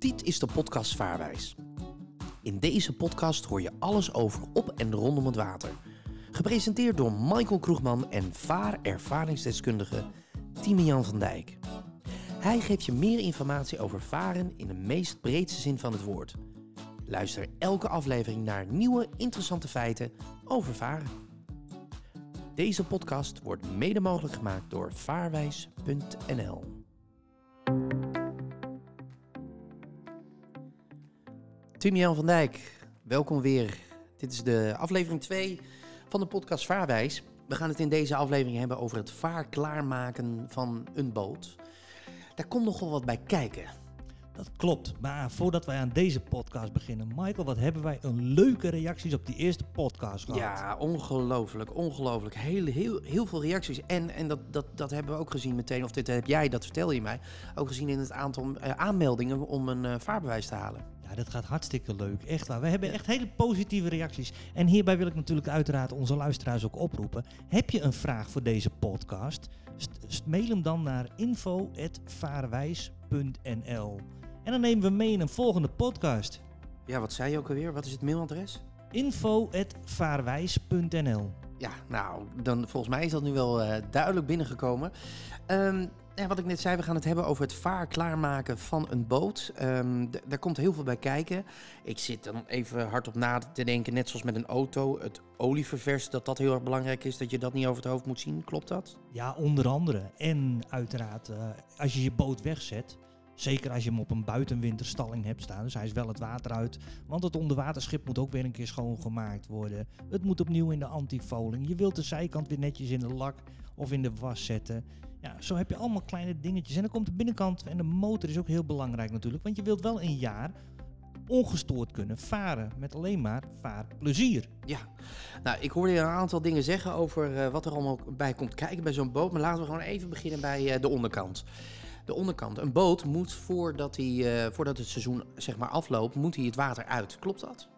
Dit is de podcast Vaarwijs. In deze podcast hoor je alles over op en rondom het water. Gepresenteerd door Michael Kroegman en vaarervaringsdeskundige Timian van Dijk. Hij geeft je meer informatie over varen in de meest breedste zin van het woord. Luister elke aflevering naar nieuwe interessante feiten over varen. Deze podcast wordt mede mogelijk gemaakt door vaarwijs.nl. Timian van Dijk, welkom weer. Dit is de aflevering 2 van de podcast Vaarwijs. We gaan het in deze aflevering hebben over het vaar klaarmaken van een boot. Daar komt nogal wat bij kijken. Dat klopt. Maar voordat wij aan deze podcast beginnen, Michael, wat hebben wij een leuke reacties op die eerste podcast gehad? Ja, ongelooflijk, ongelooflijk. Heel, heel, heel veel reacties. En, en dat, dat, dat hebben we ook gezien meteen, of dit heb jij, dat vertel je mij, ook gezien in het aantal eh, aanmeldingen om een eh, vaarbewijs te halen. Ja, dat gaat hartstikke leuk. Echt waar. We hebben echt hele positieve reacties. En hierbij wil ik natuurlijk uiteraard onze luisteraars ook oproepen. Heb je een vraag voor deze podcast? St- st- mail hem dan naar info.vaarwijs.nl En dan nemen we mee in een volgende podcast. Ja, wat zei je ook alweer? Wat is het mailadres? info.vaarwijs.nl Ja, nou, dan volgens mij is dat nu wel eh, duidelijk binnengekomen. Ehm, wat ik net zei, we gaan het hebben over het vaar klaarmaken van een boot. Ehm, daar komt heel veel bij kijken. Ik zit dan even hardop na te denken, net zoals met een auto. Het olieververs, dat dat heel erg belangrijk is, dat je dat niet over het hoofd moet zien. Klopt dat? Ja, onder andere. En uiteraard, eh, als je je boot wegzet, zeker als je hem op een buitenwinterstalling hebt staan, dus hij is wel het water uit, want het onderwaterschip moet ook weer een keer schoongemaakt worden. Het moet opnieuw in de antifoling. Je wilt de zijkant weer netjes in de lak of in de was zetten. Ja, zo heb je allemaal kleine dingetjes. En dan komt de binnenkant en de motor is ook heel belangrijk natuurlijk, want je wilt wel een jaar ongestoord kunnen varen met alleen maar vaarplezier. Ja. Nou, ik hoorde je een aantal dingen zeggen over eh, wat er allemaal bij komt kijken bij zo'n boot. Maar laten we gewoon even beginnen bij eh, de onderkant. De onderkant. Een boot moet voordat, hij, eh, voordat het seizoen zeg maar afloopt, moet hij het water uit. Klopt dat?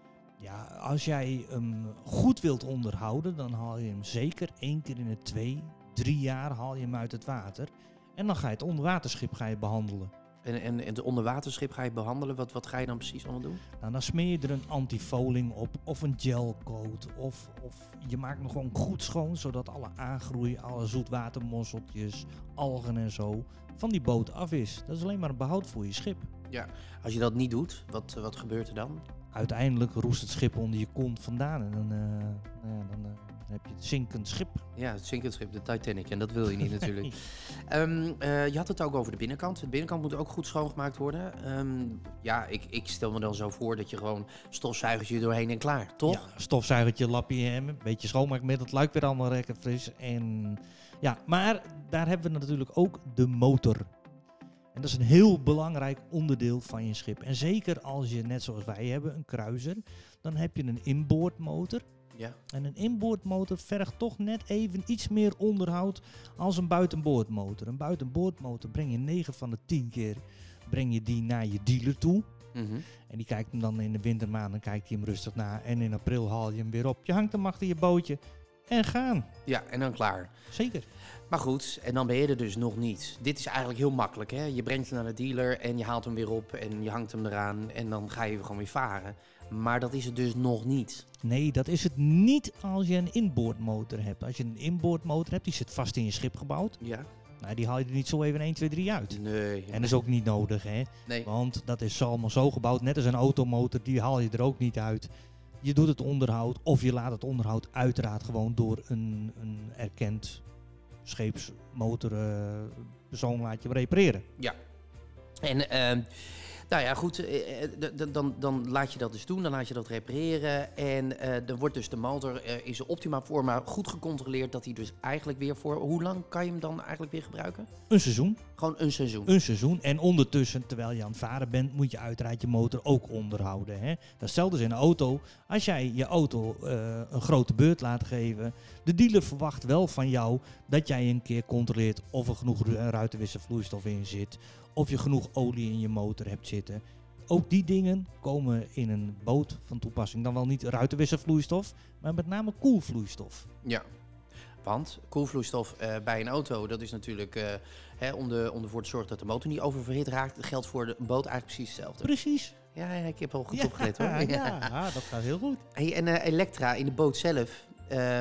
Ja, als jij hem goed wilt onderhouden, dan haal je hem zeker één keer in de twee, drie jaar haal je hem uit het water. En dan ga je het onderwaterschip ga je behandelen. En, en, en het onderwaterschip ga je behandelen. Wat, wat ga je dan precies allemaal doen? Nou, dan smeer je er een antifoling op, of een gelcoat, of, of je maakt hem gewoon goed schoon, zodat alle aangroei, alle zoetwatermosseltjes, algen en zo van die boot af is. Dat is alleen maar een behoud voor je schip. Als je dat niet doet, wat, wat gebeurt er dan? Uiteindelijk roest het schip onder je kont vandaan en dan, eh, nou ja, dan heb je het zinkend schip. Ja, het zinkend schip, de Titanic. En dat wil je niet natuurlijk. Ehm, eh, je had het ook over de binnenkant. De binnenkant moet ook goed schoongemaakt worden. Ehm, ja, ik, ik stel me dan zo voor dat je gewoon stofzuigertje doorheen en klaar, toch? Ja, stofzuigertje, lapje hem, een beetje schoonmaakmiddel, het luik weer allemaal lekker fris. En ja, maar daar hebben we natuurlijk ook de motor. En dat is een heel belangrijk onderdeel van je schip. En zeker als je, net zoals wij hebben, een kruiser, dan heb je een inboordmotor. Ja. En een inboordmotor vergt toch net even iets meer onderhoud als een buitenboordmotor. Een buitenboordmotor breng je 9 van de 10 keer breng je die naar je dealer toe. Mhm. En die kijkt hem dan in de wintermaanden, kijkt hij hem rustig na. En in april haal je hem weer op. Je hangt hem achter je bootje en gaan. Ja, en dan klaar. Zeker. Maar goed, en dan ben je er dus nog niet. Dit is eigenlijk heel makkelijk. Hè? Je brengt hem naar de dealer en je haalt hem weer op en je hangt hem eraan. En dan ga je gewoon weer varen. Maar dat is het dus nog niet. Nee, dat is het niet als je een inboordmotor hebt. Als je een inboordmotor hebt, die zit vast in je schip gebouwd. Ja? Nou, die haal je er niet zo even 1, 2, 3 uit. Nee. En dat is ook niet nodig, hè. Nee. Want dat is allemaal zo gebouwd, net als een automotor, die haal je er ook niet uit. Je doet het onderhoud, of je laat het onderhoud uiteraard gewoon door een, een erkend scheepsmotor eh, persoon laat je repareren. En ehm, nou ja, goed, eh, eh, dan, dan laat je dat dus doen, dan laat je dat repareren. En eh, dan wordt dus de motor eh, in zijn optima forma goed gecontroleerd dat hij dus eigenlijk weer voor... Hoe lang kan je hem dan eigenlijk weer gebruiken? Een seizoen. Gewoon een seizoen. een seizoen. En ondertussen, terwijl je aan het varen bent, moet je uiteraard je motor ook onderhouden. Hè? Dat is hetzelfde als in een auto. Als jij je auto eh, een grote beurt laat geven, de dealer verwacht wel van jou dat jij een keer controleert of er genoeg ru- ruitenwisselvloeistof in zit, of je genoeg olie in je motor hebt zitten. Ook die dingen komen in een boot van toepassing. Dan wel niet ruitenwisselvloeistof, maar met name koelvloeistof. Ja. Want koelvloeistof eh, bij een auto, dat is natuurlijk eh, hè, om, de, om ervoor te zorgen dat de motor niet oververhit raakt. Dat geldt voor de boot eigenlijk precies hetzelfde. Precies. Ja, ja ik heb al goed ja, opgelet hoor. Ja, dat gaat heel goed. Hey, en eh, elektra in de boot zelf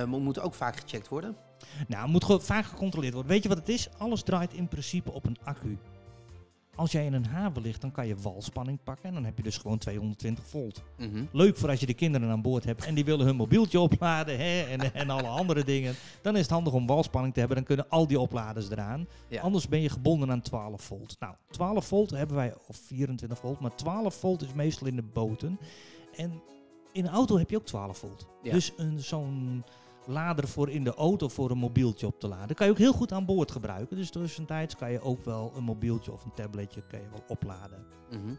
mo- moet ook vaak gecheckt worden. Nou, moet gewoon vaak gecontroleerd worden. Weet je wat het is? Alles draait in principe op een accu. Als jij in een haven ligt, dan kan je walspanning pakken en dan heb je dus gewoon 220 volt. Mhm. Leuk voor als je de kinderen aan boord hebt en die willen hun mobieltje opladen hè, en, en alle andere dingen. Dan is het handig om walspanning te hebben, dan kunnen al die opladers eraan. Ja. Anders ben je gebonden aan 12 volt. Nou, 12 volt hebben wij, of 24 volt, maar 12 volt is meestal in de boten. En in een auto heb je ook 12 volt. Ja. Dus een, zo'n lader voor in de auto voor een mobieltje op te laden. Kan je ook heel goed aan boord gebruiken. Dus tussentijds kan je ook wel een mobieltje of een tabletje kan je wel opladen. Mhm.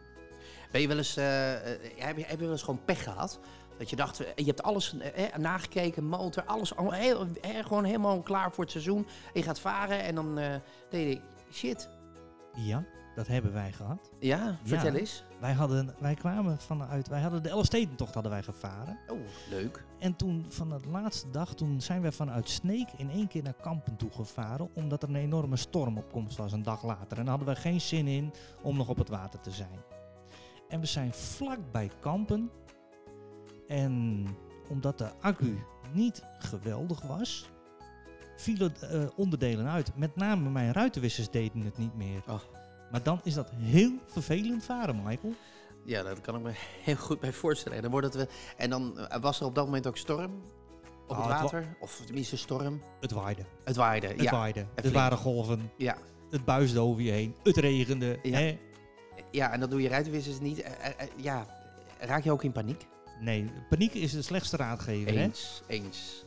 Ben je wel eens, eh, eh, heb, je, heb je wel eens gewoon pech gehad? Dat je dacht, eh, je hebt alles eh, nagekeken, motor, alles al heel, eh, gewoon helemaal klaar voor het seizoen. En je gaat varen en dan eh deed je, shit. Ja, dat hebben wij gehad. Ja, vertel Ja. eens. Wij, hadden, wij kwamen vanuit, wij hadden de Elfstedentocht hadden wij gevaren. Oh, leuk. En toen van de laatste dag, toen zijn we vanuit Sneek in één keer naar Kampen toe gevaren. Omdat er een enorme stormopkomst was een dag later. En daar hadden we geen zin in om nog op het water te zijn. En we zijn vlak bij Kampen. En omdat de accu niet geweldig was, vielen eh, onderdelen uit. Met name mijn ruitenwissers deden het niet meer. Oh. Maar dan is dat heel vervelend varen, Michael. Ja, dat kan ik me heel goed bij voorstellen. En dan, wordt het, we- en dan eh, was er op dat moment ook storm op Ah, het het wa- water. Of tenminste storm. Het waaide. Het waaide, Het ja. waaide. Er flink. waren golven. ja. Het buisde over je heen. Het regende. Ja. Hè? Ja, en dat doe je ruitenwissers niet. Eh, eh, ja, raak je ook in paniek? Nee, paniek is de slechtste raadgever. Hè? Eens, eens.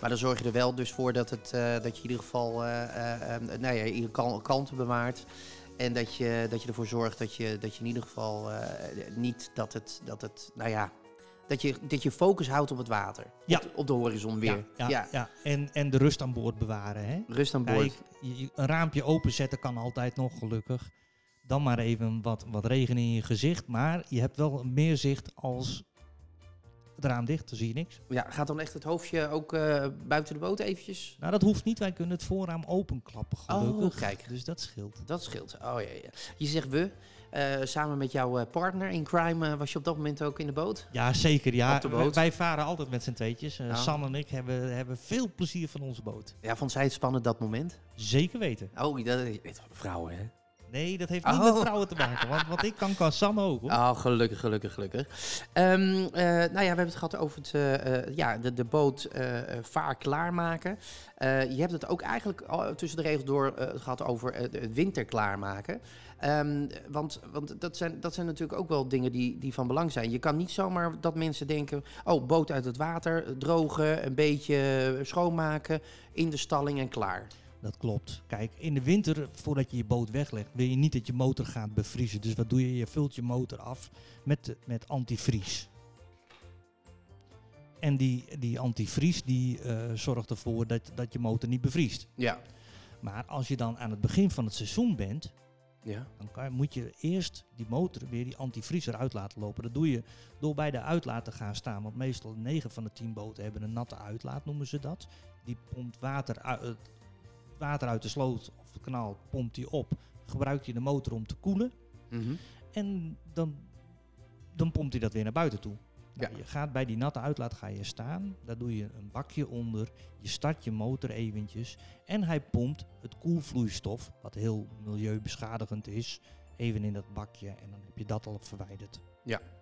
Maar dan zorg je er wel dus voor dat, het, dat je in ieder geval eh, eh, nou ja, je kal kalmte bewaart. En dat je, dat je ervoor zorgt dat je, dat je in ieder geval eh, niet dat het, dat het, nou ja, dat je, dat je focus houdt op het water. Ja. Op, op de horizon weer. Ja, ja, ja. En, en de rust aan boord bewaren. Hè? Rust aan boord. Kijk, een raampje openzetten kan altijd nog, gelukkig. Dan maar even wat, wat regen in je gezicht. Maar je hebt wel meer zicht als het raam dicht, dan zie je niks. Ja, gaat dan echt het hoofdje ook eh, buiten de boot eventjes? Nou, dat hoeft niet. Wij kunnen het voorraam openklappen, gelukkig. Oh, kijk. Dus dat scheelt. Dat scheelt. Oh ja, ja. Je zegt we. eh, samen met jouw eh, partner in crime was je op dat moment ook in de boot? Ja, zeker. Ja. Op de boot? Wij, wij varen altijd met z'n tweetjes. Oh. San en ik hebben, hebben veel plezier van onze boot. Ja, vond zij het spannend dat moment? Zeker weten. Oh, dat, vrouwen hè? Nee, dat heeft niet Oh. met vrouwen te maken. Want wat ik kan, kan San ook. Hoor. Oh, gelukkig, gelukkig, gelukkig. Ehm, eh, nou ja, we hebben het gehad over het, eh, eh, ja, de, de boot eh, vaar klaarmaken. Je hebt het ook eigenlijk al tussen de regels door eh, gehad over het winter klaarmaken. Ehm, want want dat, zijn, dat zijn natuurlijk ook wel dingen die, die van belang zijn. Je kan niet zomaar dat mensen denken... oh, boot uit het water, drogen, een beetje schoonmaken... in de stalling en klaar. Dat klopt. Kijk, in de winter, voordat je je boot weglegt, wil je niet dat je motor gaat bevriezen. Dus wat doe je? Je vult je motor af met, met antivries. En die, die antivries die eh, zorgt ervoor dat, dat je motor niet bevriest. Ja. Maar als je dan aan het begin van het seizoen bent, Ja. dan kan, moet je eerst die motor weer die antivries eruit laten lopen. Dat doe je door bij de uitlaat te gaan staan. Want meestal 9 van de 10 boten hebben een natte uitlaat, noemen ze dat. Die pompt water uit, water uit de sloot of het kanaal, pompt die op. Gebruikt hij de motor om te koelen. Mhm. En dan, dan pompt hij dat weer naar buiten toe. Nou, Ja. Je gaat bij die natte uitlaat ga je staan. Daar doe je een bakje onder. Je start je motor eventjes. En hij pompt het koelvloeistof, wat heel milieubeschadigend is, even in dat bakje. En dan heb je dat al verwijderd.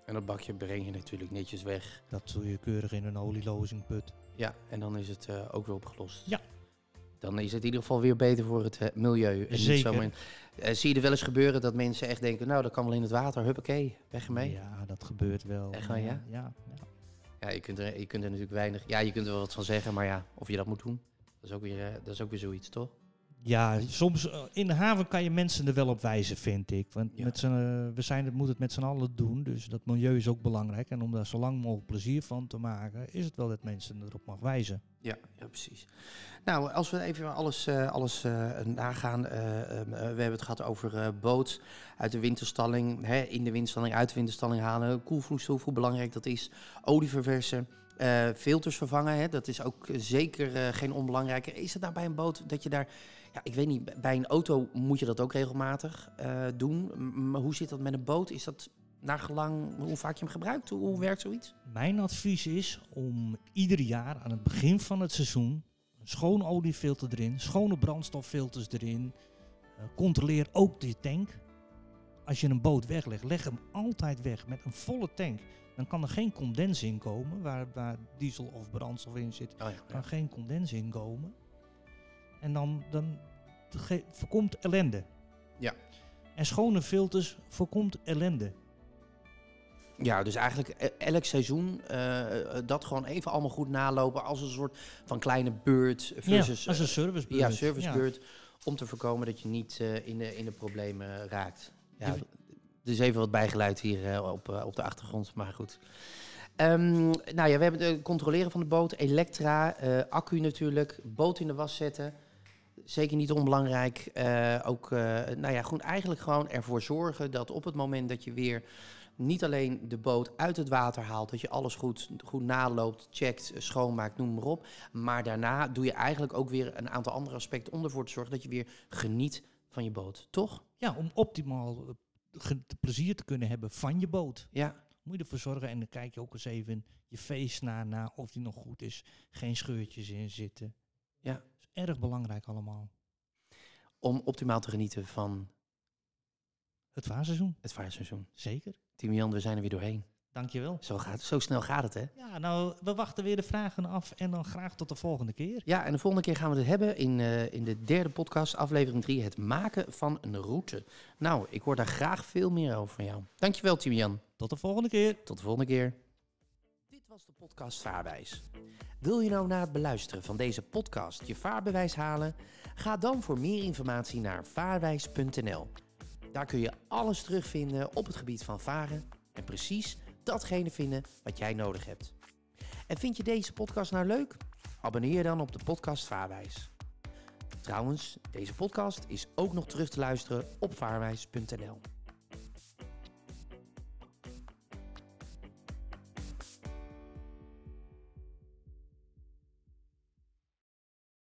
En dat bakje breng je natuurlijk netjes weg. Dat doe je keurig in een olielozingput. Ja, en dan is het eh, ook weer opgelost. Ja. Dan is het in ieder geval weer beter voor het eh, milieu. En niet Zeker. zomaar- Eh, zie je er wel eens gebeuren dat mensen echt denken... nou, dat kan wel in het water, huppakee, weg ermee. Ja. Ja, dat gebeurt wel. Echt waar, ja? Ja, ja. je, kunt er, je kunt er natuurlijk weinig... Ja, je kunt er wel wat van zeggen, maar ja, of je dat moet doen... dat is ook weer, eh, dat is ook weer zoiets, toch? Ja, soms eh, in de haven kan je mensen er wel op wijzen, vind ik. Want Ja. met z'n, eh, we zijn, het moeten het met z'n allen doen, dus dat milieu is ook belangrijk. En om daar zo lang mogelijk plezier van te maken, is het wel dat mensen erop mag wijzen. Ja, ja precies. Nou, als we even alles, eh, alles nagaan. eh, ehm, eh, we hebben het gehad over boot uit de winterstalling. Hè, in de winterstalling, uit de winterstalling halen. Koelvloeistof, hoe belangrijk dat is. Olie verversen. Eh, filters vervangen, hè, dat is ook zeker geen onbelangrijke. Is het nou bij een boot dat je daar... Ja, ik weet niet, bij een auto moet je dat ook regelmatig eh, doen. Maar hoe zit dat met een boot? Is dat naar gelang hoe vaak je hem gebruikt? Hoe, hoe werkt zoiets? Mijn advies is om ieder jaar aan het begin van het seizoen een schoon oliefilter erin, schone brandstoffilters erin. Eh, controleer ook de tank. Als je een boot weglegt, leg hem altijd weg met een volle tank. Dan kan er geen condens in komen, waar, waar diesel of brandstof in zit. Oh ja, kan geen condens in komen. En dan, dan voorkomt ellende. Ja. En schone filters voorkomt ellende. Ja, dus eigenlijk e- elk seizoen eh, eh, dat gewoon even allemaal goed nalopen als een soort van kleine beurt versus ja, als een eh, servicebeurt. ja, servicebeurt om te voorkomen dat je niet in, de, in de problemen raakt. Ja, er is even wat bijgeluid hier op, op de achtergrond, maar goed. Ehm, nou ja, we hebben het controleren van de boot, elektra, accu natuurlijk, boot in de was zetten. Zeker niet onbelangrijk. Eh, ook, eh, nou ja, goed, eigenlijk gewoon ervoor zorgen dat op het moment dat je weer niet alleen de boot uit het water haalt, dat je alles goed, goed naloopt, checkt, schoonmaakt, noem maar op. Maar daarna doe je eigenlijk ook weer een aantal andere aspecten om ervoor te zorgen dat je weer geniet van je boot. Toch? Ja, om optimaal eh, plezier te kunnen hebben van je boot. Ja. Moet je ervoor zorgen en dan kijk je ook eens even je face na, na of die nog goed is. Geen scheurtjes in zitten. Ja. Dat is erg belangrijk allemaal. Om optimaal te genieten van Het vaarseizoen, het vaarseizoen. zeker. Timian, we zijn er weer doorheen. Dankjewel. Zo, gaat, zo snel gaat het, hè? Ja, nou, we wachten weer de vragen af en dan graag tot de volgende keer. Ja, en de volgende keer gaan we het hebben in, eh, in de derde podcast, aflevering 3, het maken van een route. Nou, ik hoor daar graag veel meer over van jou. Dankjewel, Timian. Tot de volgende keer. Tot de volgende keer. Was de podcast Vaarwijs. Wil je nou na het beluisteren van deze podcast je vaarbewijs halen? Ga dan voor meer informatie naar vaarwijs.nl. Daar kun je alles terugvinden op het gebied van varen en precies datgene vinden wat jij nodig hebt. En vind je deze podcast nou leuk? Abonneer je dan op de podcast Vaarwijs. Trouwens, deze podcast is ook nog terug te luisteren op vaarwijs.nl.